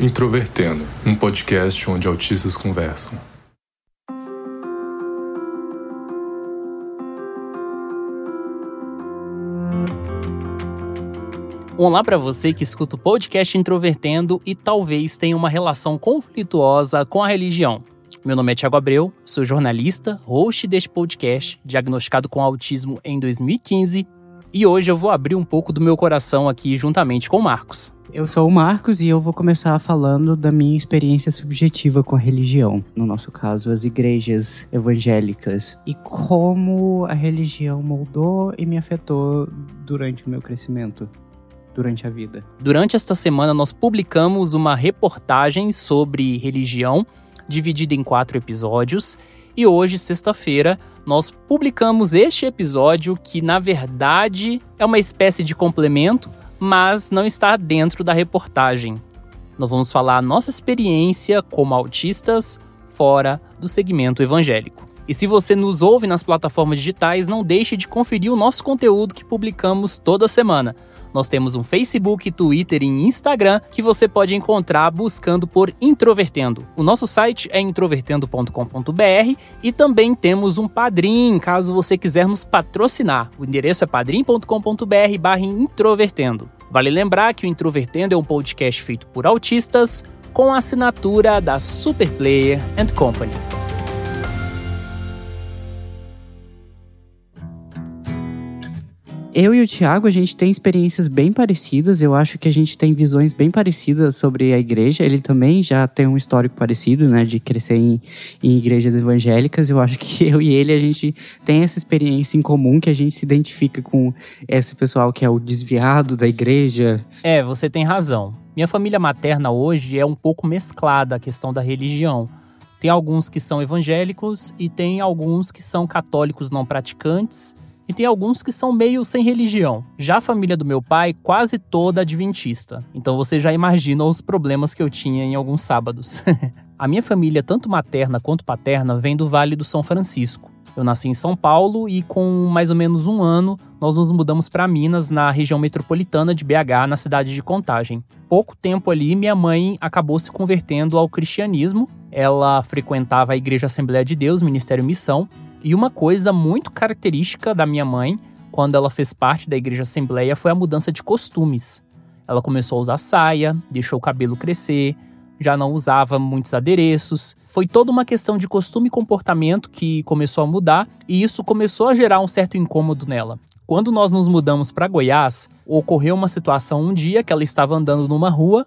Introvertendo, um podcast onde autistas conversam. Olá para você que escuta o podcast Introvertendo e talvez tenha uma relação conflituosa com a religião. Meu nome é Thiago Abreu, sou jornalista, host deste podcast, diagnosticado com autismo em 2015, e hoje eu vou abrir um pouco do meu coração aqui juntamente com o Marcos. Eu sou o Marcos e eu vou começar falando da minha experiência subjetiva com a religião, no nosso caso, as igrejas evangélicas, e como a religião moldou e me afetou durante o meu crescimento, durante a vida. Durante esta semana, nós publicamos uma reportagem sobre religião, dividida em quatro episódios, e hoje, sexta-feira, nós publicamos este episódio que, na verdade, é uma espécie de complemento mas não está dentro da reportagem. Nós vamos falar a nossa experiência como autistas fora do segmento evangélico. E se você nos ouve nas plataformas digitais, não deixe de conferir o nosso conteúdo que publicamos toda semana. Nós temos um Facebook, Twitter e Instagram que você pode encontrar buscando por Introvertendo. O nosso site é introvertendo.com.br e também temos um Padrim, caso você quiser nos patrocinar. O endereço é padrim.com.br introvertendo. Vale lembrar que o Introvertendo é um podcast feito por autistas com a assinatura da Superplayer and Company. Eu e o Thiago, a gente tem experiências bem parecidas. Eu acho que a gente tem visões bem parecidas sobre a igreja. Ele também já tem um histórico parecido, né, de crescer em, em igrejas evangélicas. Eu acho que eu e ele, a gente tem essa experiência em comum, que a gente se identifica com esse pessoal que é o desviado da igreja. É, você tem razão. Minha família materna hoje é um pouco mesclada a questão da religião. Tem alguns que são evangélicos e tem alguns que são católicos não praticantes e tem alguns que são meio sem religião. Já a família do meu pai, quase toda adventista. Então você já imagina os problemas que eu tinha em alguns sábados. a minha família, tanto materna quanto paterna, vem do Vale do São Francisco. Eu nasci em São Paulo e com mais ou menos um ano nós nos mudamos para Minas, na região metropolitana de BH, na cidade de Contagem. Pouco tempo ali, minha mãe acabou se convertendo ao cristianismo. Ela frequentava a Igreja Assembleia de Deus, Ministério Missão, e uma coisa muito característica da minha mãe, quando ela fez parte da Igreja Assembleia, foi a mudança de costumes. Ela começou a usar saia, deixou o cabelo crescer, já não usava muitos adereços. Foi toda uma questão de costume e comportamento que começou a mudar e isso começou a gerar um certo incômodo nela. Quando nós nos mudamos para Goiás, ocorreu uma situação um dia que ela estava andando numa rua,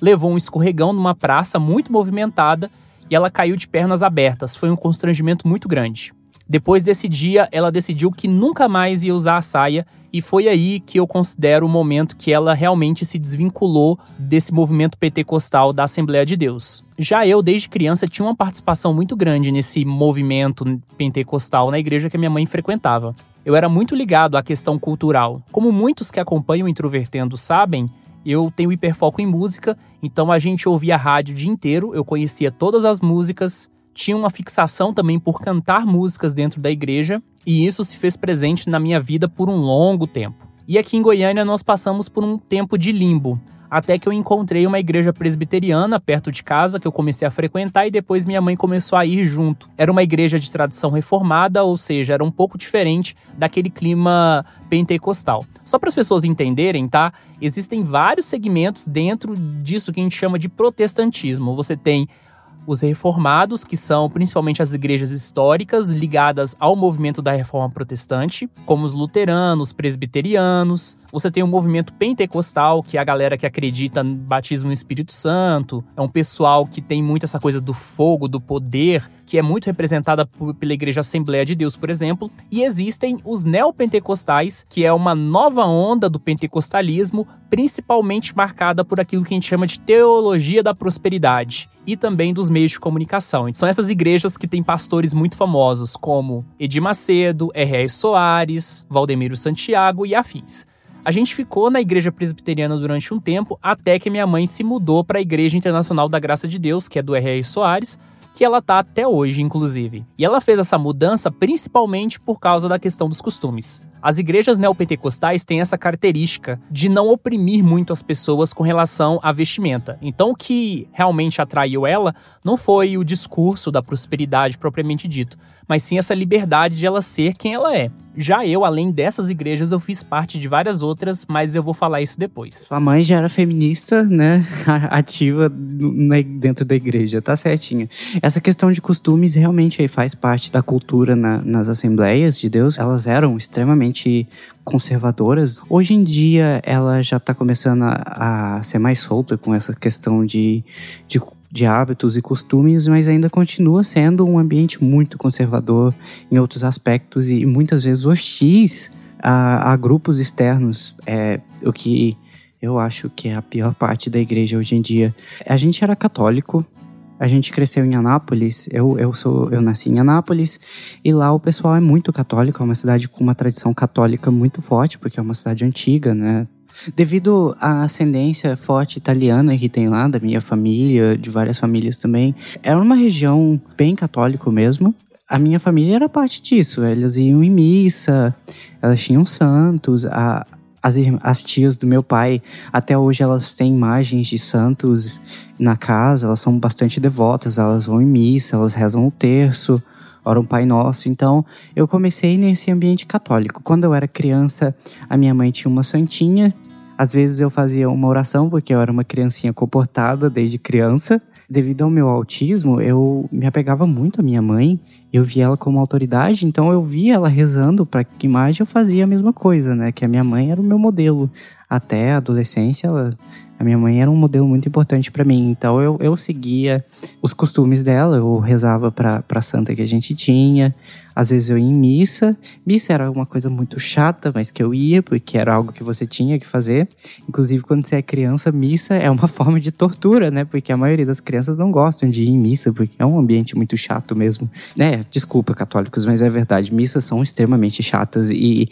levou um escorregão numa praça muito movimentada e ela caiu de pernas abertas. Foi um constrangimento muito grande. Depois desse dia, ela decidiu que nunca mais ia usar a saia, e foi aí que eu considero o momento que ela realmente se desvinculou desse movimento pentecostal da Assembleia de Deus. Já eu, desde criança, tinha uma participação muito grande nesse movimento pentecostal na igreja que minha mãe frequentava. Eu era muito ligado à questão cultural. Como muitos que acompanham o Introvertendo sabem, eu tenho hiperfoco em música, então a gente ouvia rádio o dia inteiro, eu conhecia todas as músicas, tinha uma fixação também por cantar músicas dentro da igreja, e isso se fez presente na minha vida por um longo tempo. E aqui em Goiânia nós passamos por um tempo de limbo, até que eu encontrei uma igreja presbiteriana perto de casa que eu comecei a frequentar e depois minha mãe começou a ir junto. Era uma igreja de tradição reformada, ou seja, era um pouco diferente daquele clima pentecostal. Só para as pessoas entenderem, tá? Existem vários segmentos dentro disso que a gente chama de protestantismo. Você tem os reformados, que são principalmente as igrejas históricas ligadas ao movimento da reforma protestante, como os luteranos, presbiterianos. Você tem o movimento pentecostal, que é a galera que acredita no batismo no Espírito Santo. É um pessoal que tem muito essa coisa do fogo, do poder, que é muito representada pela Igreja Assembleia de Deus, por exemplo. E existem os neopentecostais, que é uma nova onda do pentecostalismo, principalmente marcada por aquilo que a gente chama de teologia da prosperidade e também dos meios de comunicação. Então, são essas igrejas que têm pastores muito famosos, como Edir Macedo, R.R. Soares, Valdemiro Santiago e afins. A gente ficou na igreja presbiteriana durante um tempo, até que minha mãe se mudou para a Igreja Internacional da Graça de Deus, que é do R.R. Soares, que ela tá até hoje, inclusive. E ela fez essa mudança principalmente por causa da questão dos costumes. As igrejas neopentecostais têm essa característica de não oprimir muito as pessoas com relação à vestimenta. Então, o que realmente atraiu ela não foi o discurso da prosperidade propriamente dito, mas sim essa liberdade de ela ser quem ela é. Já eu, além dessas igrejas, eu fiz parte de várias outras, mas eu vou falar isso depois. Sua mãe já era feminista, né? Ativa dentro da igreja, tá certinha. Essa questão de costumes realmente aí faz parte da cultura na, nas assembleias de Deus. Elas eram extremamente conservadoras. Hoje em dia, ela já tá começando a, a ser mais solta com essa questão de, de de hábitos e costumes, mas ainda continua sendo um ambiente muito conservador em outros aspectos e muitas vezes hostis a, a grupos externos. É o que eu acho que é a pior parte da igreja hoje em dia. A gente era católico, a gente cresceu em Anápolis, eu, eu, sou, eu nasci em Anápolis, e lá o pessoal é muito católico, é uma cidade com uma tradição católica muito forte, porque é uma cidade antiga, né? Devido à ascendência forte italiana que tem lá, da minha família, de várias famílias também, era uma região bem católico mesmo. A minha família era parte disso. Elas iam em missa, elas tinham santos. A, as, as tias do meu pai, até hoje elas têm imagens de santos na casa, elas são bastante devotas, elas vão em missa, elas rezam o terço, oram Pai Nosso. Então, eu comecei nesse ambiente católico. Quando eu era criança, a minha mãe tinha uma santinha às vezes eu fazia uma oração, porque eu era uma criancinha comportada desde criança. Devido ao meu autismo, eu me apegava muito à minha mãe. Eu via ela como autoridade, então eu via ela rezando para que imagem eu fazia a mesma coisa, né? Que a minha mãe era o meu modelo. Até a adolescência, ela a minha mãe era um modelo muito importante para mim, então eu, eu seguia os costumes dela, eu rezava para a santa que a gente tinha, às vezes eu ia em missa. Missa era uma coisa muito chata, mas que eu ia, porque era algo que você tinha que fazer. Inclusive, quando você é criança, missa é uma forma de tortura, né? Porque a maioria das crianças não gostam de ir em missa, porque é um ambiente muito chato mesmo. É, desculpa, católicos, mas é verdade. Missas são extremamente chatas e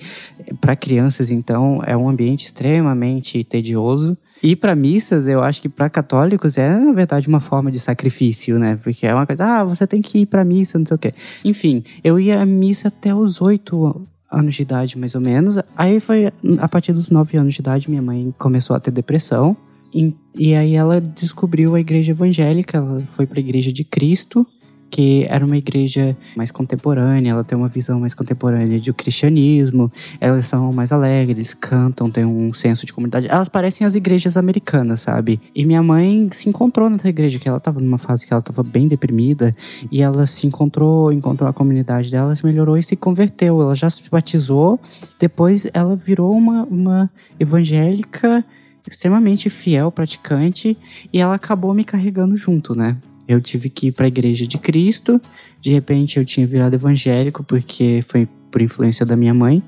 para crianças, então, é um ambiente extremamente tedioso. Ir para missas, eu acho que para católicos é, na verdade, uma forma de sacrifício, né? Porque é uma coisa, ah, você tem que ir para missa, não sei o quê. Enfim, eu ia à missa até os oito anos de idade, mais ou menos. Aí foi a partir dos nove anos de idade, minha mãe começou a ter depressão. E, e aí ela descobriu a igreja evangélica, ela foi para a igreja de Cristo que era uma igreja mais contemporânea, ela tem uma visão mais contemporânea do cristianismo, elas são mais alegres, cantam, têm um senso de comunidade. Elas parecem as igrejas americanas, sabe? E minha mãe se encontrou nessa igreja, que ela estava numa fase que ela estava bem deprimida, e ela se encontrou, encontrou a comunidade dela, se melhorou e se converteu. Ela já se batizou, depois ela virou uma, uma evangélica extremamente fiel, praticante, e ela acabou me carregando junto, né? Eu tive que ir para a igreja de Cristo. De repente eu tinha virado evangélico porque foi por influência da minha mãe,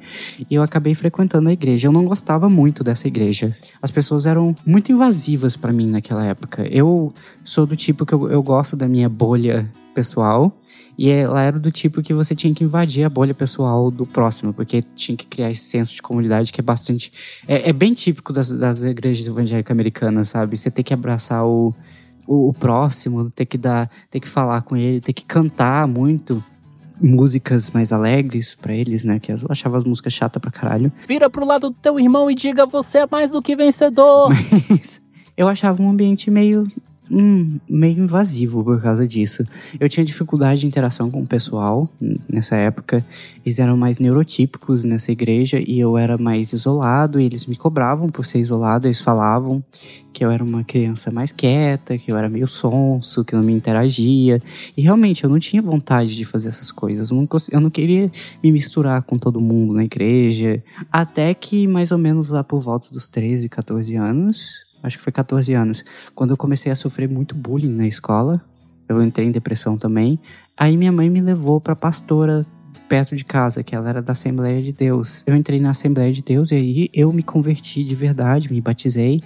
e eu acabei frequentando a igreja. Eu não gostava muito dessa igreja. As pessoas eram muito invasivas para mim naquela época. Eu sou do tipo que eu, eu gosto da minha bolha pessoal, e ela era do tipo que você tinha que invadir a bolha pessoal do próximo, porque tinha que criar esse senso de comunidade que é bastante. É, é bem típico das, das igrejas evangélicas americanas, sabe? Você tem que abraçar o o, o próximo, ter que dar, ter que falar com ele, ter que cantar muito músicas mais alegres para eles, né? Que eu achava as músicas chatas pra caralho. Vira pro lado do teu irmão e diga você é mais do que vencedor. Mas eu achava um ambiente meio hum, meio invasivo por causa disso. Eu tinha dificuldade de interação com o pessoal nessa época. Eles eram mais neurotípicos nessa igreja e eu era mais isolado. E eles me cobravam por ser isolado. Eles falavam que eu era uma criança mais quieta, que eu era meio sonso, que não me interagia. E realmente eu não tinha vontade de fazer essas coisas. Eu não, eu não queria me misturar com todo mundo na igreja. Até que mais ou menos lá por volta dos 13, 14 anos acho que foi 14 anos, quando eu comecei a sofrer muito bullying na escola. Eu entrei em depressão também. Aí minha mãe me levou para pastora perto de casa, que ela era da Assembleia de Deus. Eu entrei na Assembleia de Deus e aí eu me converti de verdade, me batizei.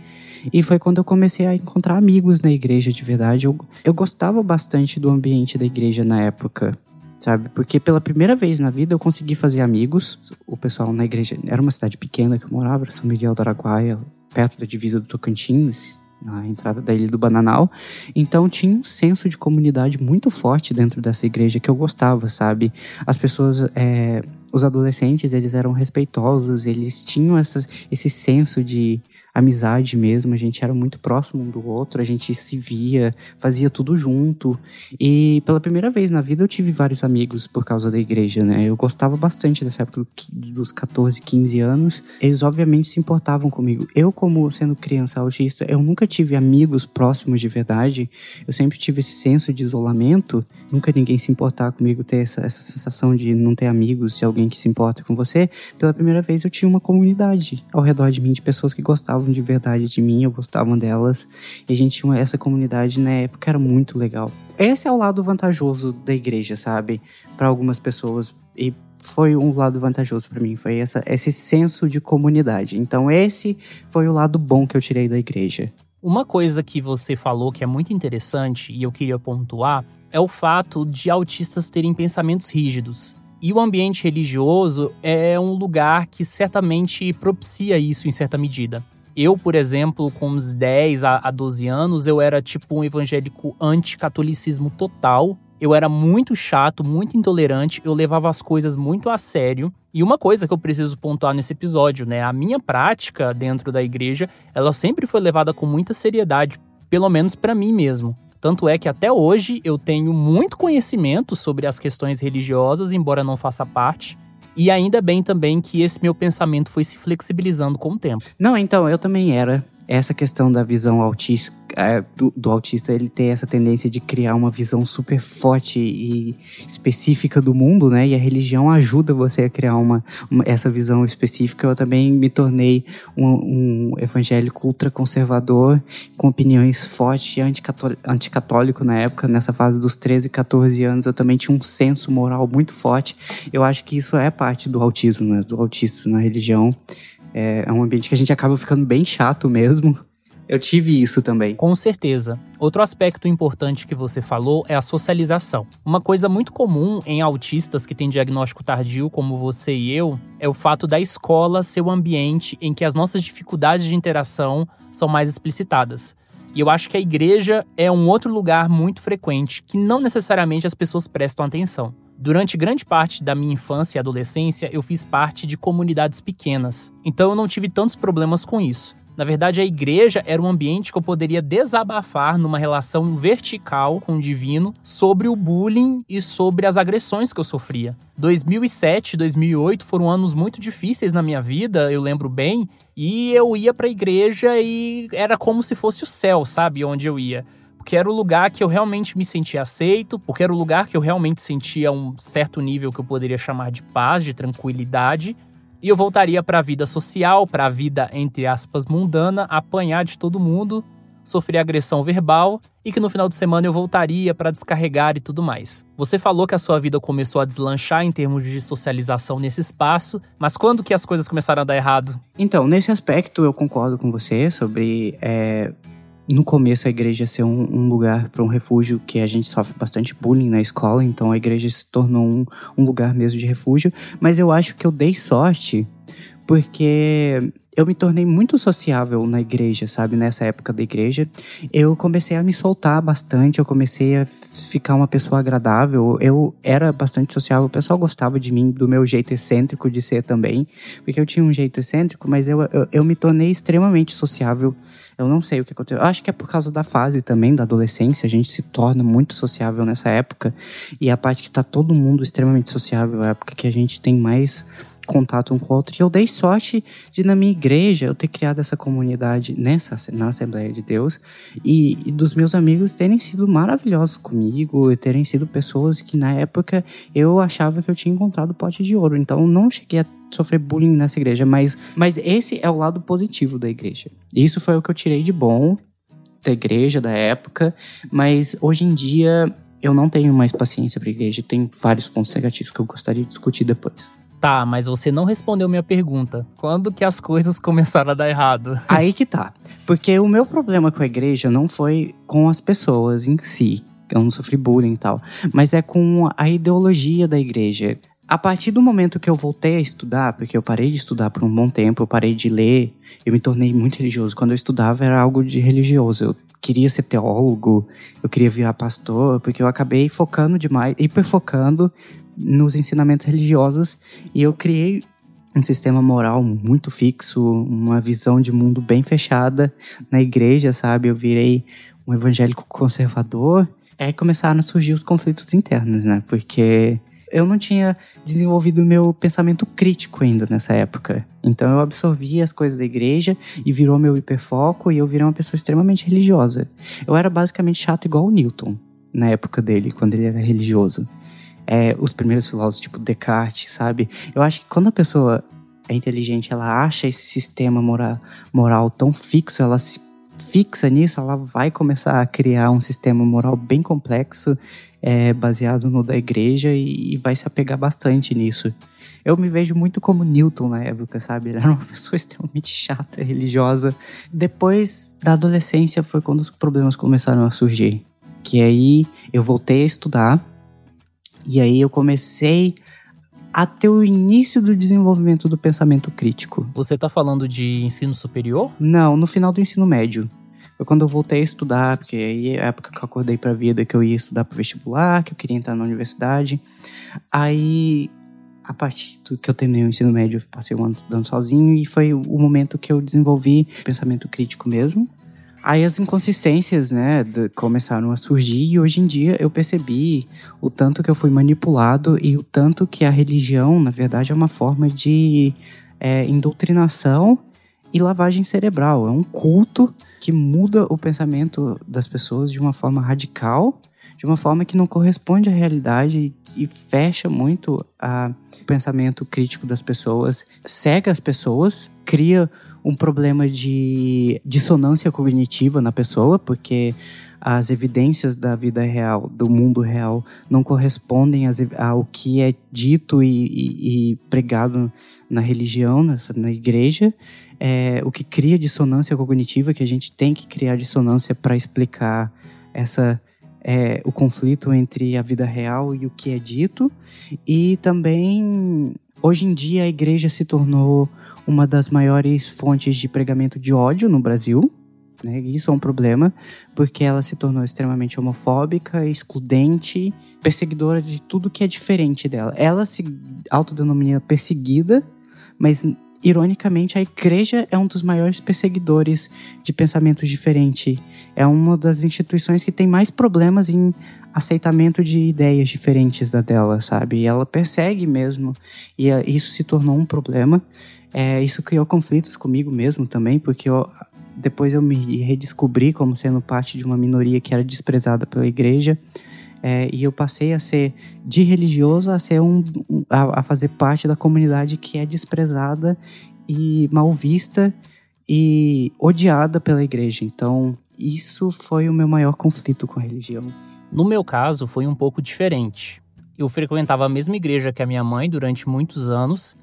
E foi quando eu comecei a encontrar amigos na igreja de verdade. Eu, eu gostava bastante do ambiente da igreja na época, sabe? Porque pela primeira vez na vida eu consegui fazer amigos. O pessoal na igreja era uma cidade pequena que eu morava, São Miguel do Araguaia, perto da divisa do Tocantins, na entrada da Ilha do Bananal. Então tinha um senso de comunidade muito forte dentro dessa igreja que eu gostava, sabe? As pessoas, é, os adolescentes, eles eram respeitosos, eles tinham essa, esse senso de amizade mesmo, a gente era muito próximo um do outro, a gente se via, fazia tudo junto. E pela primeira vez na vida eu tive vários amigos por causa da igreja, né? Eu gostava bastante dessa época dos 14, 15 anos. Eles obviamente se importavam comigo. Eu, como sendo criança autista, eu nunca tive amigos próximos de verdade. Eu sempre tive esse senso de isolamento. Nunca ninguém se importar comigo, ter essa, essa sensação de não ter amigos, de alguém que se importa com você. Pela primeira vez eu tinha uma comunidade ao redor de mim de pessoas que gostavam gostavam de verdade de mim, eu gostava delas. E a gente tinha essa comunidade na época, era muito legal. Esse é o lado vantajoso da igreja, sabe? Para algumas pessoas. E foi um lado vantajoso para mim, foi essa, esse senso de comunidade. Então, esse foi o lado bom que eu tirei da igreja. Uma coisa que você falou que é muito interessante e eu queria pontuar é o fato de autistas terem pensamentos rígidos. E o ambiente religioso é um lugar que certamente propicia isso em certa medida. Eu, por exemplo, com uns 10 a 12 anos, eu era tipo um evangélico anticatolicismo total. Eu era muito chato, muito intolerante, eu levava as coisas muito a sério. E uma coisa que eu preciso pontuar nesse episódio, né? A minha prática dentro da igreja, ela sempre foi levada com muita seriedade, pelo menos para mim mesmo. Tanto é que até hoje eu tenho muito conhecimento sobre as questões religiosas, embora não faça parte. E ainda bem também que esse meu pensamento foi se flexibilizando com o tempo. Não, então, eu também era essa questão da visão autista, é, do, do, autista, ele ter essa tendência de criar uma visão super forte e específica do mundo, né? E a religião ajuda você a criar uma, uma essa visão específica. Eu também me tornei um, um evangélico ultraconservador, com opiniões fortes e anticatólico na época, nessa fase dos 13, 14 anos. Eu também tinha um senso moral muito forte. Eu acho que isso é parte do autismo, né? Do autista na religião. É, é um ambiente que a gente acaba ficando bem chato mesmo. Eu tive isso também. Com certeza. Outro aspecto importante que você falou é a socialização. Uma coisa muito comum em autistas que têm diagnóstico tardio, como você e eu, é o fato da escola ser o ambiente em que as nossas dificuldades de interação são mais explicitadas. E eu acho que a igreja é um outro lugar muito frequente que não necessariamente as pessoas prestam atenção. Durante grande parte da minha infância e adolescência, eu fiz parte de comunidades pequenas, então eu não tive tantos problemas com isso. Na verdade, a igreja era um ambiente que eu poderia desabafar numa relação vertical com o divino sobre o bullying e sobre as agressões que eu sofria. 2007 e 2008 foram anos muito difíceis na minha vida, eu lembro bem, e eu ia para a igreja e era como se fosse o céu, sabe, onde eu ia porque era o lugar que eu realmente me sentia aceito, porque era o lugar que eu realmente sentia um certo nível que eu poderia chamar de paz, de tranquilidade. E eu voltaria para a vida social, para a vida entre aspas mundana, apanhar de todo mundo, sofrer agressão verbal e que no final de semana eu voltaria para descarregar e tudo mais. Você falou que a sua vida começou a deslanchar em termos de socialização nesse espaço, mas quando que as coisas começaram a dar errado? Então, nesse aspecto eu concordo com você sobre é, no começo a igreja ser um, um lugar para um refúgio que a gente sofre bastante bullying na escola, então a igreja se tornou um, um lugar mesmo de refúgio. Mas eu acho que eu dei sorte porque eu me tornei muito sociável na igreja, sabe? Nessa época da igreja. Eu comecei a me soltar bastante, eu comecei a ficar uma pessoa agradável. Eu era bastante sociável, o pessoal gostava de mim, do meu jeito excêntrico de ser também. Porque eu tinha um jeito excêntrico, mas eu, eu, eu me tornei extremamente sociável eu não sei o que aconteceu. Eu acho que é por causa da fase também, da adolescência. A gente se torna muito sociável nessa época. E a parte que tá todo mundo extremamente sociável é a época que a gente tem mais contato um com o outro. E eu dei sorte de, na minha igreja, eu ter criado essa comunidade nessa, na Assembleia de Deus e, e dos meus amigos terem sido maravilhosos comigo e terem sido pessoas que, na época, eu achava que eu tinha encontrado pote de ouro. Então, não cheguei a sofrer bullying nessa igreja, mas, mas esse é o lado positivo da igreja. Isso foi o que eu tirei de bom da igreja, da época, mas hoje em dia eu não tenho mais paciência para igreja. Tem vários pontos negativos que eu gostaria de discutir depois. Tá, mas você não respondeu minha pergunta. Quando que as coisas começaram a dar errado? Aí que tá. Porque o meu problema com a igreja não foi com as pessoas em si. Eu não sofri bullying e tal. Mas é com a ideologia da igreja. A partir do momento que eu voltei a estudar, porque eu parei de estudar por um bom tempo, eu parei de ler, eu me tornei muito religioso. Quando eu estudava era algo de religioso. Eu queria ser teólogo, eu queria virar pastor, porque eu acabei focando demais, hiperfocando nos ensinamentos religiosos e eu criei um sistema moral muito fixo, uma visão de mundo bem fechada na igreja, sabe? Eu virei um evangélico conservador. Aí começaram a surgir os conflitos internos, né? Porque eu não tinha desenvolvido meu pensamento crítico ainda nessa época. Então eu absorvi as coisas da igreja e virou meu hiperfoco e eu virei uma pessoa extremamente religiosa. Eu era basicamente chato igual o Newton na época dele, quando ele era religioso é, os primeiros filósofos, tipo Descartes, sabe? Eu acho que quando a pessoa é inteligente, ela acha esse sistema moral, moral tão fixo, ela se fixa nisso, ela vai começar a criar um sistema moral bem complexo, é, baseado no da igreja, e, e vai se apegar bastante nisso. Eu me vejo muito como Newton na época, sabe? Ele era uma pessoa extremamente chata, religiosa. Depois da adolescência foi quando os problemas começaram a surgir. Que aí eu voltei a estudar, e aí eu comecei a ter o início do desenvolvimento do pensamento crítico. Você está falando de ensino superior? Não, no final do ensino médio. Foi quando eu voltei a estudar, porque aí é a época que eu acordei pra vida que eu ia estudar pro vestibular, que eu queria entrar na universidade. Aí, a partir do que eu terminei o ensino médio, eu passei um ano estudando sozinho e foi o momento que eu desenvolvi pensamento crítico mesmo. Aí as inconsistências, né, começaram a surgir e hoje em dia eu percebi o tanto que eu fui manipulado e o tanto que a religião, na verdade, é uma forma de é, indoutrinação e lavagem cerebral. É um culto que muda o pensamento das pessoas de uma forma radical, de uma forma que não corresponde à realidade e fecha muito o pensamento crítico das pessoas, cega as pessoas, cria um problema de dissonância cognitiva na pessoa, porque as evidências da vida real, do mundo real, não correspondem ao que é dito e, e, e pregado na religião, nessa, na igreja, é, o que cria dissonância cognitiva, que a gente tem que criar dissonância para explicar essa é, o conflito entre a vida real e o que é dito, e também hoje em dia a igreja se tornou uma das maiores fontes de pregamento de ódio no Brasil. Né? Isso é um problema, porque ela se tornou extremamente homofóbica, excludente, perseguidora de tudo que é diferente dela. Ela se autodenomina perseguida, mas ironicamente a igreja é um dos maiores perseguidores de pensamento diferente. É uma das instituições que tem mais problemas em aceitamento de ideias diferentes da dela, sabe? E ela persegue mesmo, e isso se tornou um problema. É, isso criou conflitos comigo mesmo também, porque eu, depois eu me redescobri como sendo parte de uma minoria que era desprezada pela igreja. É, e eu passei a ser de religioso a ser um a, a, fazer parte da comunidade que é desprezada e mal vista e odiada pela igreja. Então, isso foi o meu maior conflito com a religião. No meu caso, foi um pouco diferente. Eu frequentava a mesma igreja que a minha mãe durante muitos anos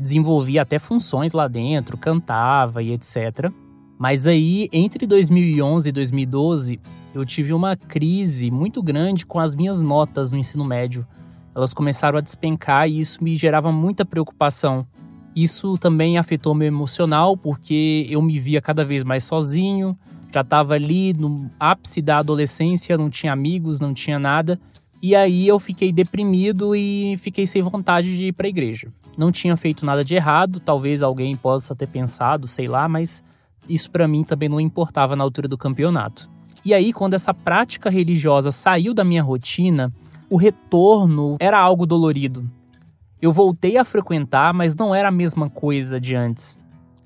desenvolvia até funções lá dentro, cantava e etc. Mas aí, entre 2011 e 2012, eu tive uma crise muito grande com as minhas notas no ensino médio. Elas começaram a despencar e isso me gerava muita preocupação. Isso também afetou meu emocional, porque eu me via cada vez mais sozinho, já estava ali no ápice da adolescência, não tinha amigos, não tinha nada. E aí eu fiquei deprimido e fiquei sem vontade de ir para a igreja. Não tinha feito nada de errado, talvez alguém possa ter pensado, sei lá, mas isso para mim também não importava na altura do campeonato. E aí, quando essa prática religiosa saiu da minha rotina, o retorno era algo dolorido. Eu voltei a frequentar, mas não era a mesma coisa de antes.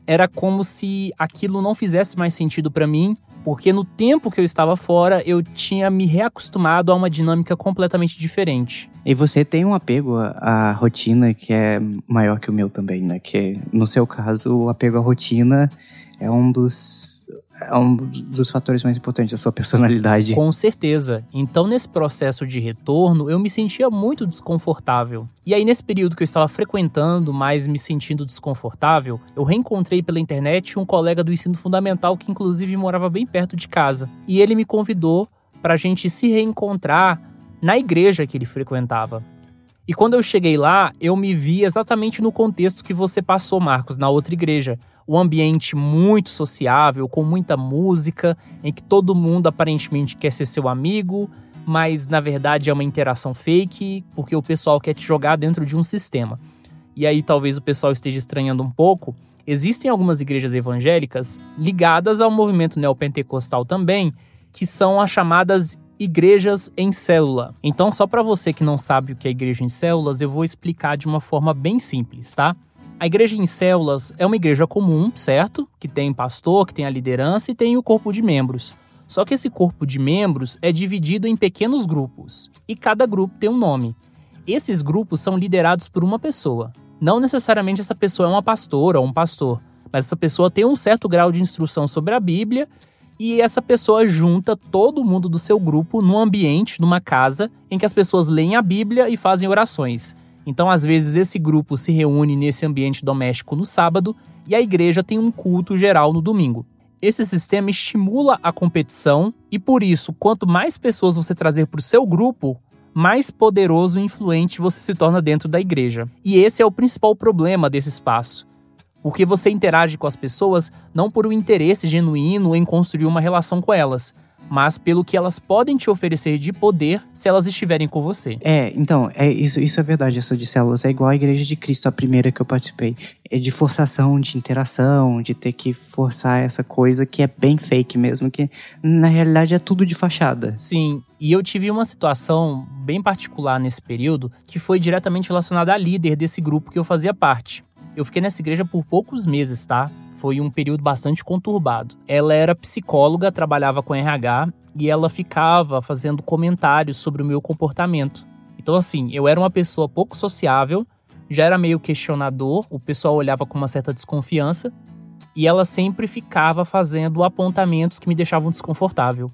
Era como se aquilo não fizesse mais sentido para mim porque no tempo que eu estava fora, eu tinha me reacostumado a uma dinâmica completamente diferente. E você tem um apego à, rotina que é maior que o meu também, né? Que no seu caso, o apego à rotina é um dos é um dos fatores mais importantes da sua personalidade. Com certeza. Então, nesse processo de retorno, eu me sentia muito desconfortável. E aí, nesse período que eu estava frequentando, mas me sentindo desconfortável, eu reencontrei pela internet um colega do ensino fundamental que, inclusive, morava bem perto de casa. E ele me convidou para a gente se reencontrar na igreja que ele frequentava. E quando eu cheguei lá, eu me vi exatamente no contexto que você passou, Marcos, na outra igreja. Um ambiente muito sociável, com muita música, em que todo mundo aparentemente quer ser seu amigo, mas na verdade é uma interação fake, porque o pessoal quer te jogar dentro de um sistema. E aí talvez o pessoal esteja estranhando um pouco. Existem algumas igrejas evangélicas ligadas ao movimento neopentecostal também, que são as chamadas igrejas em célula. Então, só para você que não sabe o que é igreja em células, eu vou explicar de uma forma bem simples, tá? A igreja em células é uma igreja comum, certo? Que tem pastor, que tem a liderança e tem o corpo de membros. Só que esse corpo de membros é dividido em pequenos grupos e cada grupo tem um nome. Esses grupos são liderados por uma pessoa. Não necessariamente essa pessoa é uma pastora ou um pastor, mas essa pessoa tem um certo grau de instrução sobre a Bíblia e essa pessoa junta todo mundo do seu grupo num ambiente, numa casa, em que as pessoas leem a Bíblia e fazem orações. Então, às vezes, esse grupo se reúne nesse ambiente doméstico no sábado e a igreja tem um culto geral no domingo. Esse sistema estimula a competição e, por isso, quanto mais pessoas você trazer para o seu grupo, mais poderoso e influente você se torna dentro da igreja. E esse é o principal problema desse espaço porque você interage com as pessoas não por um interesse genuíno em construir uma relação com elas, mas pelo que elas podem te oferecer de poder se elas estiverem com você. É, então, é isso, isso é verdade, essa de células. É igual a Igreja de Cristo, a primeira que eu participei. É de forçação, de interação, de ter que forçar essa coisa que é bem fake mesmo, que na realidade é tudo de fachada. Sim, e eu tive uma situação bem particular nesse período que foi diretamente relacionada à líder desse grupo que eu fazia parte. Eu fiquei nessa igreja por poucos meses, tá? Foi um período bastante conturbado. Ela era psicóloga, trabalhava com RH e ela ficava fazendo comentários sobre o meu comportamento. Então, assim, eu era uma pessoa pouco sociável, já era meio questionador, o pessoal olhava com uma certa desconfiança e ela sempre ficava fazendo apontamentos que me deixavam desconfortável.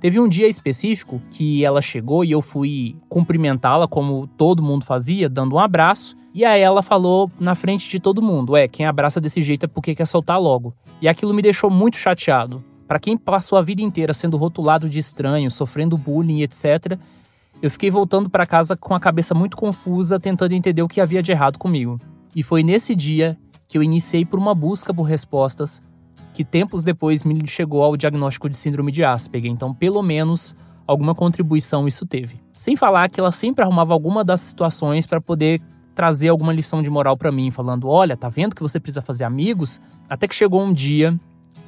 Teve um dia específico que ela chegou e eu fui cumprimentá-la como todo mundo fazia, dando um abraço. E aí ela falou na frente de todo mundo: é, quem abraça desse jeito é porque quer soltar logo. E aquilo me deixou muito chateado. Para quem passou a vida inteira sendo rotulado de estranho, sofrendo bullying, etc., eu fiquei voltando para casa com a cabeça muito confusa, tentando entender o que havia de errado comigo. E foi nesse dia que eu iniciei por uma busca por respostas, que tempos depois me chegou ao diagnóstico de síndrome de Asperger. Então, pelo menos, alguma contribuição isso teve. Sem falar que ela sempre arrumava alguma das situações para poder trazer alguma lição de moral para mim, falando: olha, tá vendo que você precisa fazer amigos? Até que chegou um dia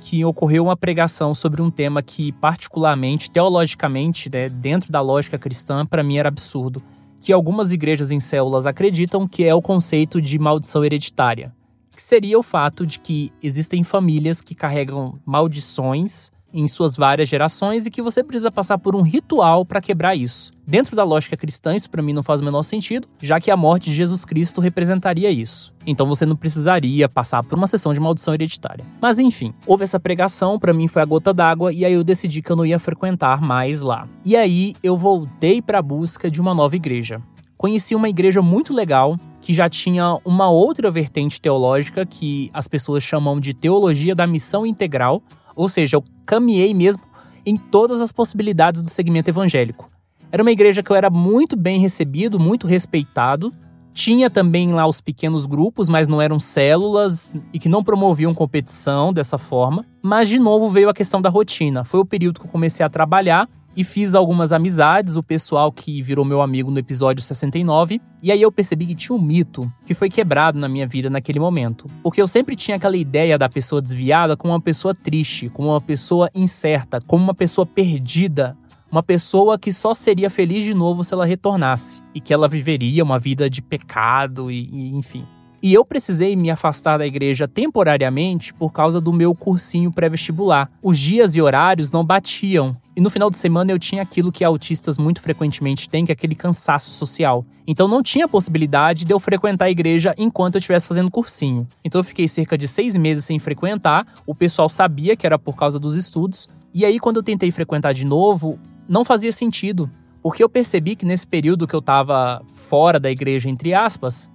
que ocorreu uma pregação sobre um tema que, particularmente, teologicamente, né, dentro da lógica cristã, para mim era absurdo. Que algumas igrejas em células acreditam que é o conceito de maldição hereditária, que seria o fato de que existem famílias que carregam maldições em suas várias gerações e que você precisa passar por um ritual para quebrar isso. Dentro da lógica cristã, isso para mim não faz o menor sentido, já que a morte de Jesus Cristo representaria isso. Então você não precisaria passar por uma sessão de maldição hereditária. Mas enfim, houve essa pregação, para mim foi a gota d'água e aí eu decidi que eu não ia frequentar mais lá. E aí eu voltei para a busca de uma nova igreja. Conheci uma igreja muito legal que já tinha uma outra vertente teológica que as pessoas chamam de teologia da missão integral, ou seja, eu caminhei mesmo em todas as possibilidades do segmento evangélico. Era uma igreja que eu era muito bem recebido, muito respeitado. Tinha também lá os pequenos grupos, mas não eram células e que não promoviam competição dessa forma. Mas de novo veio a questão da rotina. Foi o período que eu comecei a trabalhar e fiz algumas amizades, o pessoal que virou meu amigo no episódio 69, e aí eu percebi que tinha um mito que foi quebrado na minha vida naquele momento. Porque eu sempre tinha aquela ideia da pessoa desviada como uma pessoa triste, como uma pessoa incerta, como uma pessoa perdida, uma pessoa que só seria feliz de novo se ela retornasse e que ela viveria uma vida de pecado e, e enfim. E eu precisei me afastar da igreja temporariamente por causa do meu cursinho pré-vestibular. Os dias e horários não batiam. E no final de semana eu tinha aquilo que autistas muito frequentemente têm, que é aquele cansaço social. Então não tinha possibilidade de eu frequentar a igreja enquanto eu estivesse fazendo cursinho. Então eu fiquei cerca de seis meses sem frequentar. O pessoal sabia que era por causa dos estudos. E aí, quando eu tentei frequentar de novo, não fazia sentido. Porque eu percebi que nesse período que eu estava fora da igreja, entre aspas,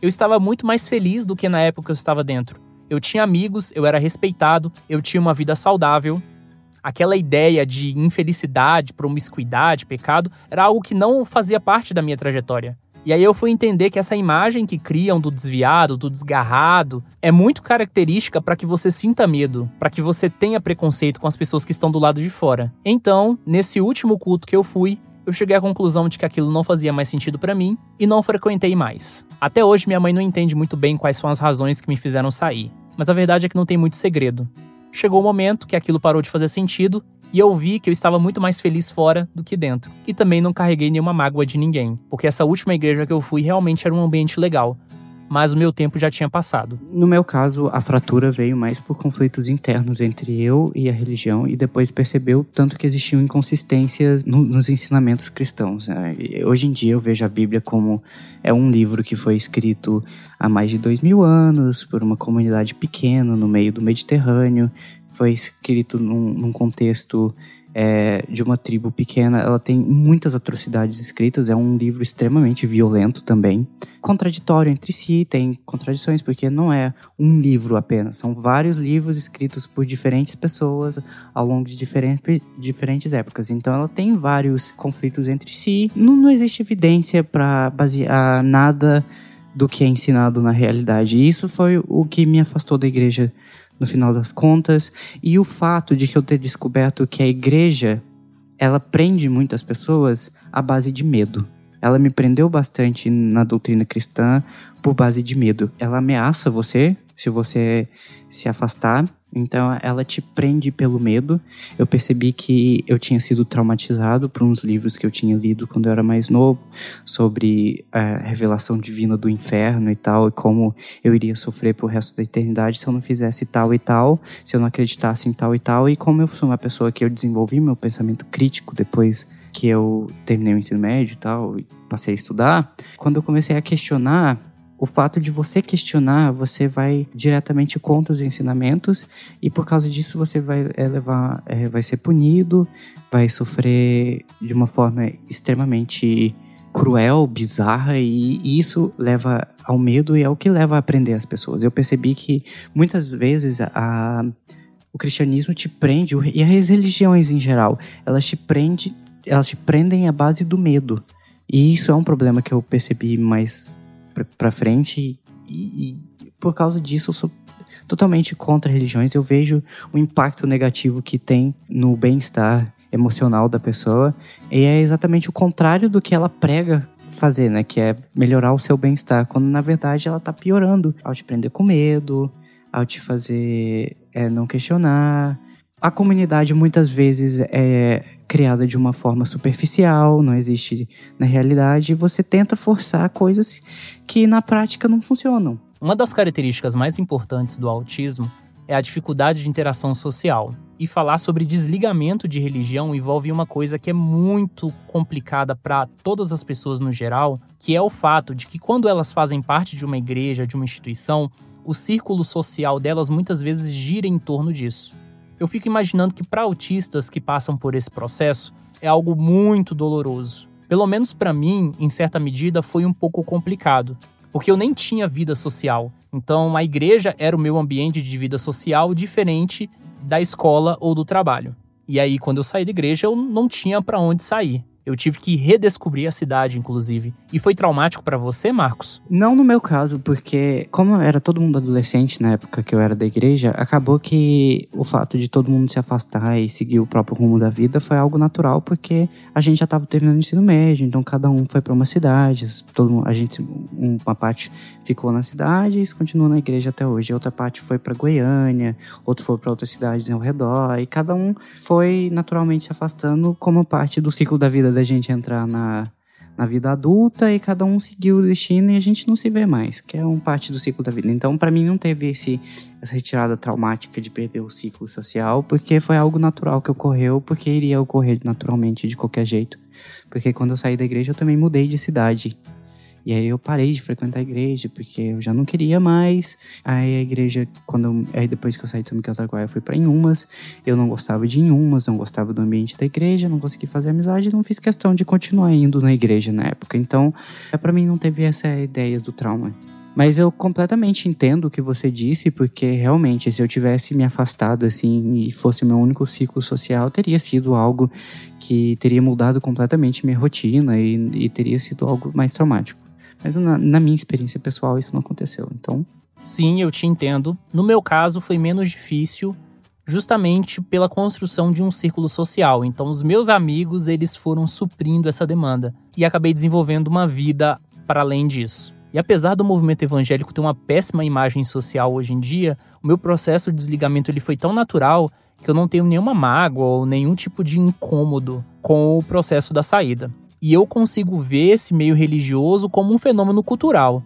eu estava muito mais feliz do que na época que eu estava dentro. Eu tinha amigos, eu era respeitado, eu tinha uma vida saudável. Aquela ideia de infelicidade, promiscuidade, pecado, era algo que não fazia parte da minha trajetória. E aí eu fui entender que essa imagem que criam do desviado, do desgarrado, é muito característica para que você sinta medo, para que você tenha preconceito com as pessoas que estão do lado de fora. Então, nesse último culto que eu fui, eu cheguei à conclusão de que aquilo não fazia mais sentido para mim e não frequentei mais. Até hoje minha mãe não entende muito bem quais são as razões que me fizeram sair, mas a verdade é que não tem muito segredo. Chegou o momento que aquilo parou de fazer sentido e eu vi que eu estava muito mais feliz fora do que dentro. E também não carreguei nenhuma mágoa de ninguém, porque essa última igreja que eu fui realmente era um ambiente legal. Mas o meu tempo já tinha passado. No meu caso, a fratura veio mais por conflitos internos entre eu e a religião, e depois percebeu tanto que existiam inconsistências no, nos ensinamentos cristãos. Né? Hoje em dia eu vejo a Bíblia como é um livro que foi escrito há mais de dois mil anos por uma comunidade pequena no meio do Mediterrâneo, foi escrito num, num contexto é, de uma tribo pequena. Ela tem muitas atrocidades escritas, é um livro extremamente violento também. Contraditório entre si, tem contradições, porque não é um livro apenas, são vários livros escritos por diferentes pessoas ao longo de diferentes, diferentes épocas. Então ela tem vários conflitos entre si. Não, não existe evidência para basear nada do que é ensinado na realidade. E isso foi o que me afastou da igreja no final das contas, e o fato de que eu ter descoberto que a igreja ela prende muitas pessoas à base de medo. Ela me prendeu bastante na doutrina cristã por base de medo. Ela ameaça você se você se afastar então ela te prende pelo medo. Eu percebi que eu tinha sido traumatizado por uns livros que eu tinha lido quando eu era mais novo, sobre a revelação divina do inferno e tal, e como eu iria sofrer pro resto da eternidade se eu não fizesse tal e tal, se eu não acreditasse em tal e tal. E como eu sou uma pessoa que eu desenvolvi meu pensamento crítico depois que eu terminei o ensino médio e tal, e passei a estudar, quando eu comecei a questionar o fato de você questionar, você vai diretamente contra os ensinamentos e por causa disso você vai é, levar, é, vai ser punido, vai sofrer de uma forma extremamente cruel, bizarra e, e isso leva ao medo e é o que leva a aprender as pessoas. Eu percebi que muitas vezes a, o cristianismo te prende e as religiões em geral, elas te prende, elas te prendem à base do medo. E isso é um problema que eu percebi mais para frente e, e, por causa disso eu sou totalmente contra religiões. Eu vejo o impacto negativo que tem no bem-estar emocional da pessoa e é exatamente o contrário do que ela prega fazer, né? Que é melhorar o seu bem-estar, quando na verdade ela tá piorando ao te prender com medo, ao te fazer é, não questionar. A comunidade muitas vezes é criada de uma forma superficial, não existe na realidade, e você tenta forçar coisas que na prática não funcionam. Uma das características mais importantes do autismo é a dificuldade de interação social. E falar sobre desligamento de religião envolve uma coisa que é muito complicada para todas as pessoas no geral, que é o fato de que quando elas fazem parte de uma igreja, de uma instituição, o círculo social delas muitas vezes gira em torno disso. Eu fico imaginando que para autistas que passam por esse processo é algo muito doloroso. Pelo menos para mim, em certa medida, foi um pouco complicado, porque eu nem tinha vida social. Então, a igreja era o meu ambiente de vida social diferente da escola ou do trabalho. E aí, quando eu saí da igreja, eu não tinha para onde sair. Eu tive que redescobrir a cidade, inclusive. E foi traumático para você, Marcos? Não no meu caso, porque como era todo mundo adolescente na época que eu era da igreja, acabou que o fato de todo mundo se afastar e seguir o próprio rumo da vida foi algo natural, porque a gente já estava terminando o ensino médio, então cada um foi para uma cidade, todo mundo, a gente uma parte ficou na cidade e continuou na igreja até hoje. Outra parte foi para Goiânia, outro foi para outras cidades ao redor, e cada um foi naturalmente se afastando como parte do ciclo da vida da gente entrar na, na vida adulta e cada um seguiu o destino e a gente não se vê mais, que é um parte do ciclo da vida. Então, para mim, não teve esse, essa retirada traumática de perder o ciclo social, porque foi algo natural que ocorreu, porque iria ocorrer naturalmente de qualquer jeito. Porque quando eu saí da igreja, eu também mudei de cidade. E aí eu parei de frequentar a igreja, porque eu já não queria mais. Aí a igreja, quando eu, aí depois que eu saí de São Miguel Taguaia, eu fui para Inhumas. Eu não gostava de Inhumas, não gostava do ambiente da igreja, não consegui fazer amizade, não fiz questão de continuar indo na igreja na época. Então, é para mim não teve essa ideia do trauma. Mas eu completamente entendo o que você disse, porque realmente, se eu tivesse me afastado assim e fosse o meu único ciclo social, teria sido algo que teria mudado completamente minha rotina e, e teria sido algo mais traumático. Mas na, na minha experiência pessoal isso não aconteceu. Então, Sim, eu te entendo. No meu caso, foi menos difícil, justamente pela construção de um círculo social. Então, os meus amigos, eles foram suprindo essa demanda. E acabei desenvolvendo uma vida para além disso. E apesar do movimento evangélico ter uma péssima imagem social hoje em dia, o meu processo de desligamento ele foi tão natural que eu não tenho nenhuma mágoa ou nenhum tipo de incômodo com o processo da saída. E eu consigo ver esse meio religioso como um fenômeno cultural.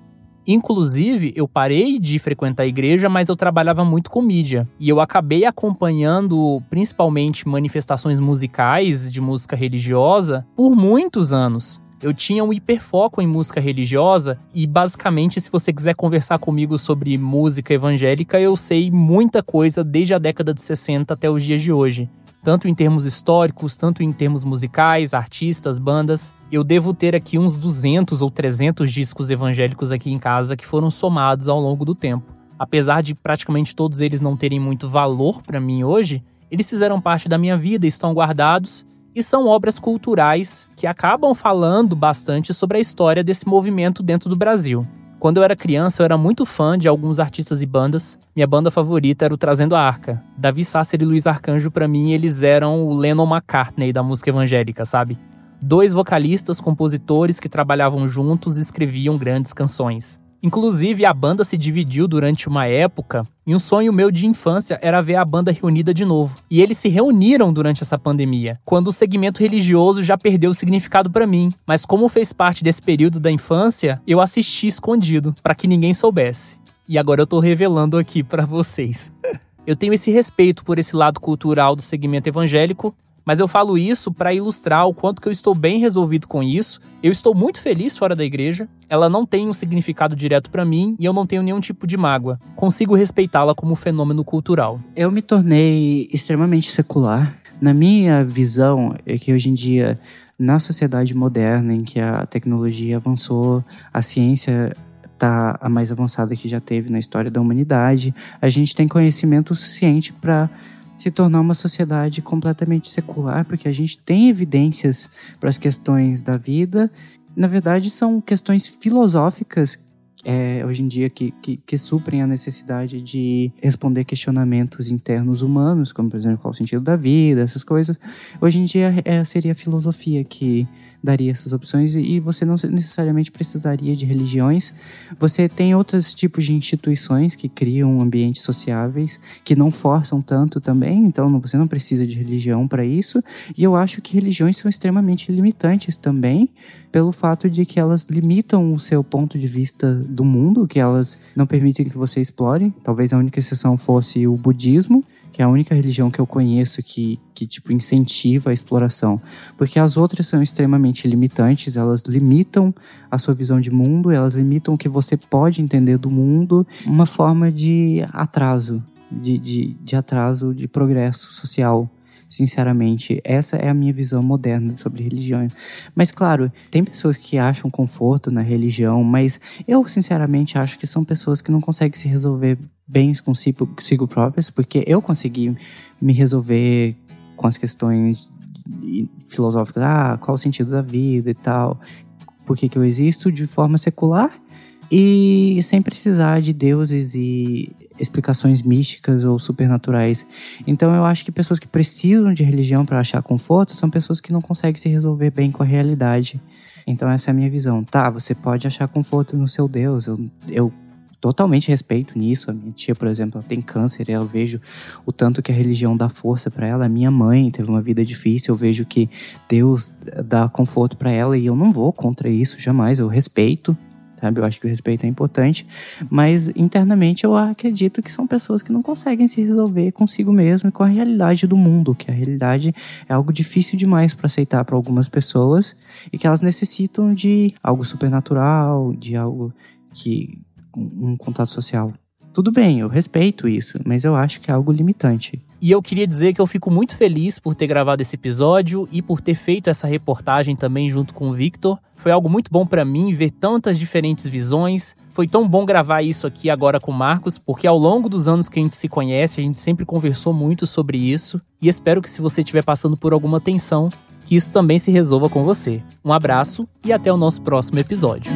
Inclusive, eu parei de frequentar a igreja, mas eu trabalhava muito com mídia. E eu acabei acompanhando principalmente manifestações musicais de música religiosa por muitos anos. Eu tinha um hiperfoco em música religiosa e basicamente se você quiser conversar comigo sobre música evangélica, eu sei muita coisa desde a década de 60 até os dias de hoje tanto em termos históricos, tanto em termos musicais, artistas, bandas. Eu devo ter aqui uns 200 ou 300 discos evangélicos aqui em casa que foram somados ao longo do tempo. Apesar de praticamente todos eles não terem muito valor para mim hoje, eles fizeram parte da minha vida, estão guardados e são obras culturais que acabam falando bastante sobre a história desse movimento dentro do Brasil. Quando eu era criança, eu era muito fã de alguns artistas e bandas. Minha banda favorita era o Trazendo a Arca. Davi Sasser e Luiz Arcanjo, para mim, eles eram o Lennon McCartney da música evangélica, sabe? Dois vocalistas, compositores que trabalhavam juntos e escreviam grandes canções. Inclusive, a banda se dividiu durante uma época e um sonho meu de infância era ver a banda reunida de novo. E eles se reuniram durante essa pandemia, quando o segmento religioso já perdeu o significado para mim. Mas como fez parte desse período da infância, eu assisti escondido, para que ninguém soubesse. E agora eu tô revelando aqui para vocês. Eu tenho esse respeito por esse lado cultural do segmento evangélico, mas eu falo isso para ilustrar o quanto que eu estou bem resolvido com isso. Eu estou muito feliz fora da igreja. Ela não tem um significado direto para mim e eu não tenho nenhum tipo de mágoa. Consigo respeitá-la como fenômeno cultural. Eu me tornei extremamente secular. Na minha visão é que hoje em dia na sociedade moderna em que a tecnologia avançou, a ciência está a mais avançada que já teve na história da humanidade, a gente tem conhecimento suficiente para se tornar uma sociedade completamente secular, porque a gente tem evidências para as questões da vida. Na verdade, são questões filosóficas é, hoje em dia que, que, que, suprem a necessidade de responder questionamentos internos humanos, como por exemplo qual o sentido da vida, essas coisas. Hoje em dia é, seria a filosofia que daria essas opções e você não necessariamente precisaria de religiões. Você tem outros tipos de instituições que criam ambientes sociáveis que não forçam tanto também, então você não precisa de religião para isso. E eu acho que religiões são extremamente limitantes também, pelo fato de que elas limitam o seu ponto de vista do mundo, que elas não permitem que você explore. Talvez a única exceção fosse o budismo, que é a única religião que eu conheço que, que tipo incentiva a exploração, porque as outras são extremamente limitantes, elas limitam a sua visão de mundo, elas limitam o que você pode entender do mundo, uma forma de atraso, de, de, de atraso de progresso social sinceramente. Essa é a minha visão moderna sobre religião. Mas, claro, tem pessoas que acham conforto na religião, mas eu, sinceramente, acho que são pessoas que não conseguem se resolver bem consigo, consigo próprias, porque eu consegui me resolver com as questões filosóficas, ah, qual o sentido da vida e tal, por que, que eu existo de forma secular e sem precisar de deuses e explicações místicas ou supernaturais. Então eu acho que pessoas que precisam de religião para achar conforto são pessoas que não conseguem se resolver bem com a realidade. Então essa é a minha visão. Tá, você pode achar conforto no seu Deus. Eu, eu totalmente respeito nisso. A minha tia, por exemplo, ela tem câncer eu vejo o tanto que a religião dá força para ela. A minha mãe teve uma vida difícil, eu vejo que Deus dá conforto para ela e eu não vou contra isso jamais. Eu respeito, sabe? Eu acho que o respeito é importante, mas internamente eu acredito que são pessoas que não conseguem se resolver consigo mesmo e com a realidade do mundo, que a realidade é algo difícil demais para aceitar para algumas pessoas e que elas necessitam de algo supernatural, de algo que um contato social. Tudo bem, eu respeito isso, mas eu acho que é algo limitante. E eu queria dizer que eu fico muito feliz por ter gravado esse episódio e por ter feito essa reportagem também junto com o Victor. Foi algo muito bom para mim ver tantas diferentes visões. Foi tão bom gravar isso aqui agora com o Marcos, porque ao longo dos anos que a gente se conhece, a gente sempre conversou muito sobre isso. E espero que se você estiver passando por alguma tensão, que isso também se resolva com você. Um abraço e até o nosso próximo episódio.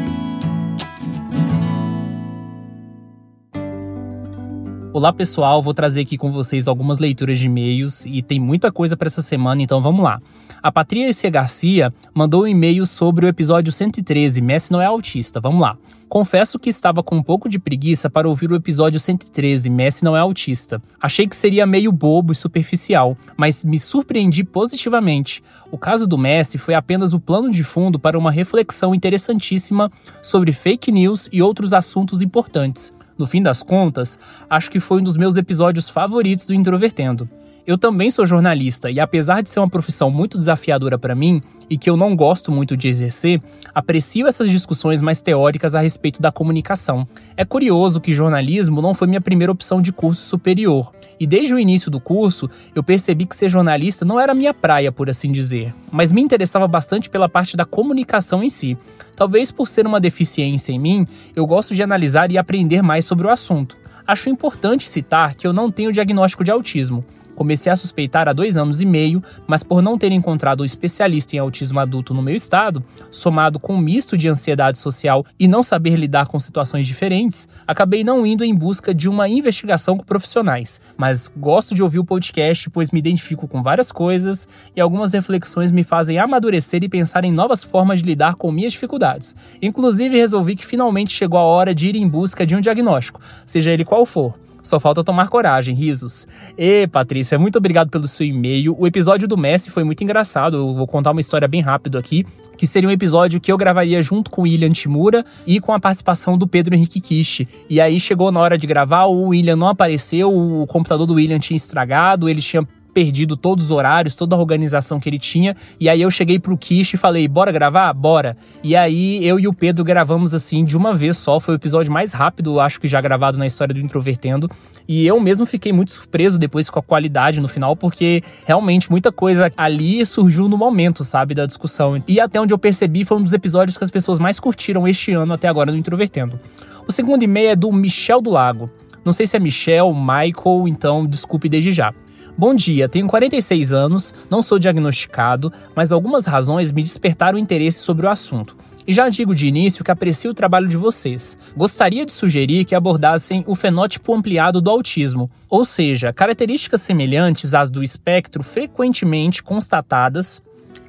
Olá pessoal, vou trazer aqui com vocês algumas leituras de e-mails e tem muita coisa para essa semana, então vamos lá. A Patrícia Garcia mandou um e-mail sobre o episódio 113, Messi não é autista. Vamos lá. Confesso que estava com um pouco de preguiça para ouvir o episódio 113, Messi não é autista. Achei que seria meio bobo e superficial, mas me surpreendi positivamente. O caso do Messi foi apenas o plano de fundo para uma reflexão interessantíssima sobre fake news e outros assuntos importantes. No fim das contas, acho que foi um dos meus episódios favoritos do Introvertendo. Eu também sou jornalista e, apesar de ser uma profissão muito desafiadora para mim e que eu não gosto muito de exercer, aprecio essas discussões mais teóricas a respeito da comunicação. É curioso que jornalismo não foi minha primeira opção de curso superior, e desde o início do curso eu percebi que ser jornalista não era minha praia, por assim dizer, mas me interessava bastante pela parte da comunicação em si. Talvez por ser uma deficiência em mim, eu gosto de analisar e aprender mais sobre o assunto. Acho importante citar que eu não tenho diagnóstico de autismo. Comecei a suspeitar há dois anos e meio, mas por não ter encontrado um especialista em autismo adulto no meu estado, somado com um misto de ansiedade social e não saber lidar com situações diferentes, acabei não indo em busca de uma investigação com profissionais. Mas gosto de ouvir o podcast, pois me identifico com várias coisas e algumas reflexões me fazem amadurecer e pensar em novas formas de lidar com minhas dificuldades. Inclusive, resolvi que finalmente chegou a hora de ir em busca de um diagnóstico, seja ele qual for. Só falta tomar coragem, risos. E, Patrícia, muito obrigado pelo seu e-mail. O episódio do Messi foi muito engraçado. Eu vou contar uma história bem rápido aqui. Que seria um episódio que eu gravaria junto com o William Timura e com a participação do Pedro Henrique Kishi. E aí chegou na hora de gravar, o William não apareceu, o computador do William tinha estragado, ele tinha perdido todos os horários, toda a organização que ele tinha. E aí eu cheguei pro Kish e falei: bora gravar? Bora. E aí eu e o Pedro gravamos assim de uma vez só. Foi o episódio mais rápido, acho que já gravado na história do Introvertendo. E eu mesmo fiquei muito surpreso depois com a qualidade no final, porque realmente muita coisa ali surgiu no momento, sabe, da discussão. E até onde eu percebi, foi um dos episódios que as pessoas mais curtiram este ano até agora do Introvertendo. O segundo e-mail é do Michel do Lago. Não sei se é Michel, Michael, então desculpe desde já. Bom dia, tenho 46 anos, não sou diagnosticado, mas algumas razões me despertaram interesse sobre o assunto. E já digo de início que aprecio o trabalho de vocês. Gostaria de sugerir que abordassem o fenótipo ampliado do autismo, ou seja, características semelhantes às do espectro frequentemente constatadas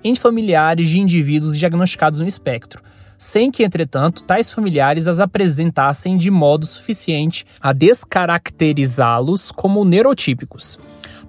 em familiares de indivíduos diagnosticados no espectro, sem que, entretanto, tais familiares as apresentassem de modo suficiente a descaracterizá-los como neurotípicos.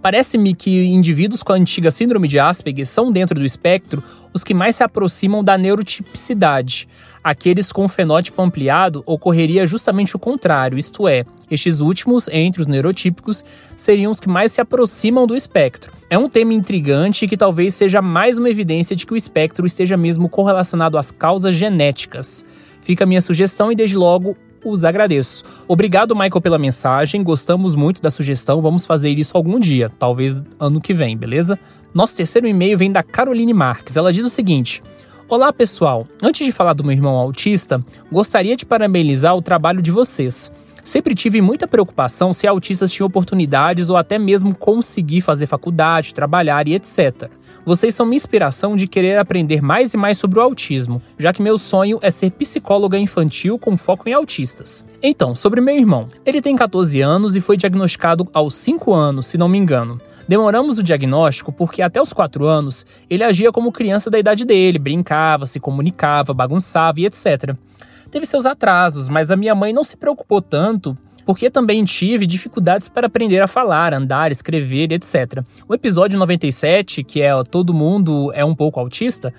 Parece-me que indivíduos com a antiga síndrome de Asperger são, dentro do espectro, os que mais se aproximam da neurotipicidade. Aqueles com fenótipo ampliado ocorreria justamente o contrário, isto é, estes últimos, entre os neurotípicos, seriam os que mais se aproximam do espectro. É um tema intrigante que talvez seja mais uma evidência de que o espectro esteja mesmo correlacionado às causas genéticas. Fica a minha sugestão e desde logo os agradeço. Obrigado, Michael, pela mensagem. Gostamos muito da sugestão. Vamos fazer isso algum dia, talvez ano que vem, beleza? Nosso terceiro e-mail vem da Caroline Marques. Ela diz o seguinte: Olá, pessoal. Antes de falar do meu irmão autista, gostaria de parabenizar o trabalho de vocês. Sempre tive muita preocupação se autistas tinham oportunidades ou até mesmo conseguir fazer faculdade, trabalhar e etc. Vocês são minha inspiração de querer aprender mais e mais sobre o autismo, já que meu sonho é ser psicóloga infantil com foco em autistas. Então, sobre meu irmão. Ele tem 14 anos e foi diagnosticado aos 5 anos, se não me engano. Demoramos o diagnóstico porque até os 4 anos ele agia como criança da idade dele, brincava, se comunicava, bagunçava e etc. Teve seus atrasos, mas a minha mãe não se preocupou tanto porque também tive dificuldades para aprender a falar, andar, escrever, etc. O episódio 97, que é Todo Mundo é um pouco autista,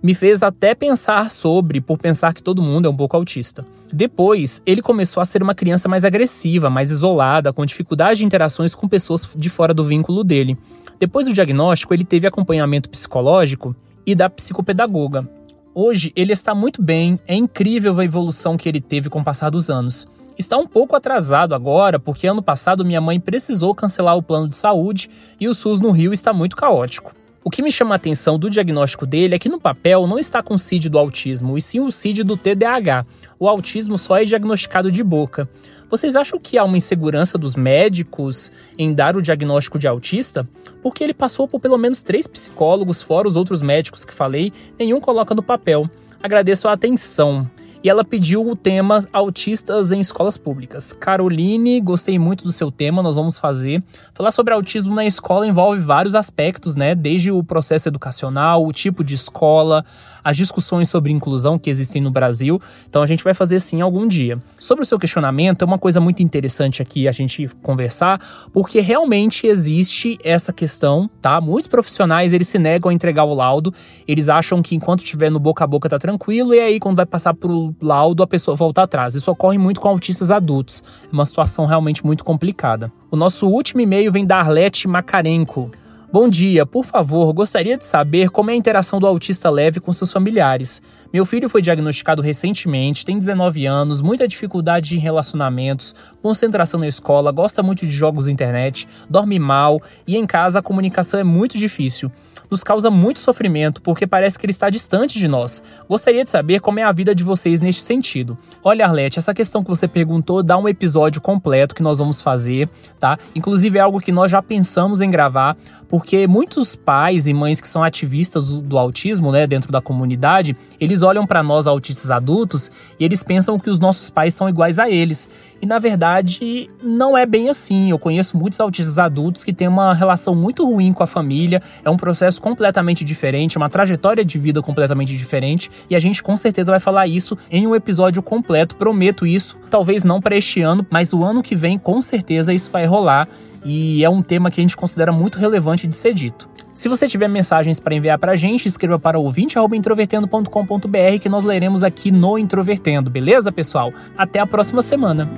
me fez até pensar sobre, por pensar que todo mundo é um pouco autista. Depois, ele começou a ser uma criança mais agressiva, mais isolada, com dificuldade de interações com pessoas de fora do vínculo dele. Depois do diagnóstico, ele teve acompanhamento psicológico e da psicopedagoga. Hoje, ele está muito bem, é incrível a evolução que ele teve com o passar dos anos. Está um pouco atrasado agora, porque ano passado minha mãe precisou cancelar o plano de saúde e o SUS no Rio está muito caótico. O que me chama a atenção do diagnóstico dele é que no papel não está com o CID do autismo, e sim o CID do TDAH. O autismo só é diagnosticado de boca. Vocês acham que há uma insegurança dos médicos em dar o diagnóstico de autista? Porque ele passou por pelo menos três psicólogos, fora os outros médicos que falei, nenhum coloca no papel. Agradeço a atenção. E ela pediu o tema autistas em escolas públicas. Caroline, gostei muito do seu tema, nós vamos fazer. Falar sobre autismo na escola envolve vários aspectos, né? Desde o processo educacional, o tipo de escola, as discussões sobre inclusão que existem no Brasil. Então a gente vai fazer sim algum dia. Sobre o seu questionamento, é uma coisa muito interessante aqui a gente conversar, porque realmente existe essa questão, tá? Muitos profissionais eles se negam a entregar o laudo, eles acham que enquanto estiver no boca a boca tá tranquilo, e aí quando vai passar pro laudo a pessoa volta atrás. Isso ocorre muito com autistas adultos. É uma situação realmente muito complicada. O nosso último e-mail vem da Arlete Macarenco. Bom dia, por favor, gostaria de saber como é a interação do autista leve com seus familiares. Meu filho foi diagnosticado recentemente, tem 19 anos, muita dificuldade em relacionamentos, concentração na escola, gosta muito de jogos na internet, dorme mal e em casa a comunicação é muito difícil nos causa muito sofrimento porque parece que ele está distante de nós. Gostaria de saber como é a vida de vocês neste sentido. Olha, Arlete, essa questão que você perguntou dá um episódio completo que nós vamos fazer, tá? Inclusive é algo que nós já pensamos em gravar, porque muitos pais e mães que são ativistas do, do autismo, né, dentro da comunidade, eles olham para nós autistas adultos e eles pensam que os nossos pais são iguais a eles. E na verdade, não é bem assim. Eu conheço muitos autistas adultos que têm uma relação muito ruim com a família, é um processo completamente diferente, uma trajetória de vida completamente diferente, e a gente com certeza vai falar isso em um episódio completo, prometo isso. Talvez não para este ano, mas o ano que vem com certeza isso vai rolar e é um tema que a gente considera muito relevante de ser dito. Se você tiver mensagens para enviar para a gente, escreva para ouvinte.introvertendo.com.br que nós leremos aqui no Introvertendo, beleza, pessoal? Até a próxima semana!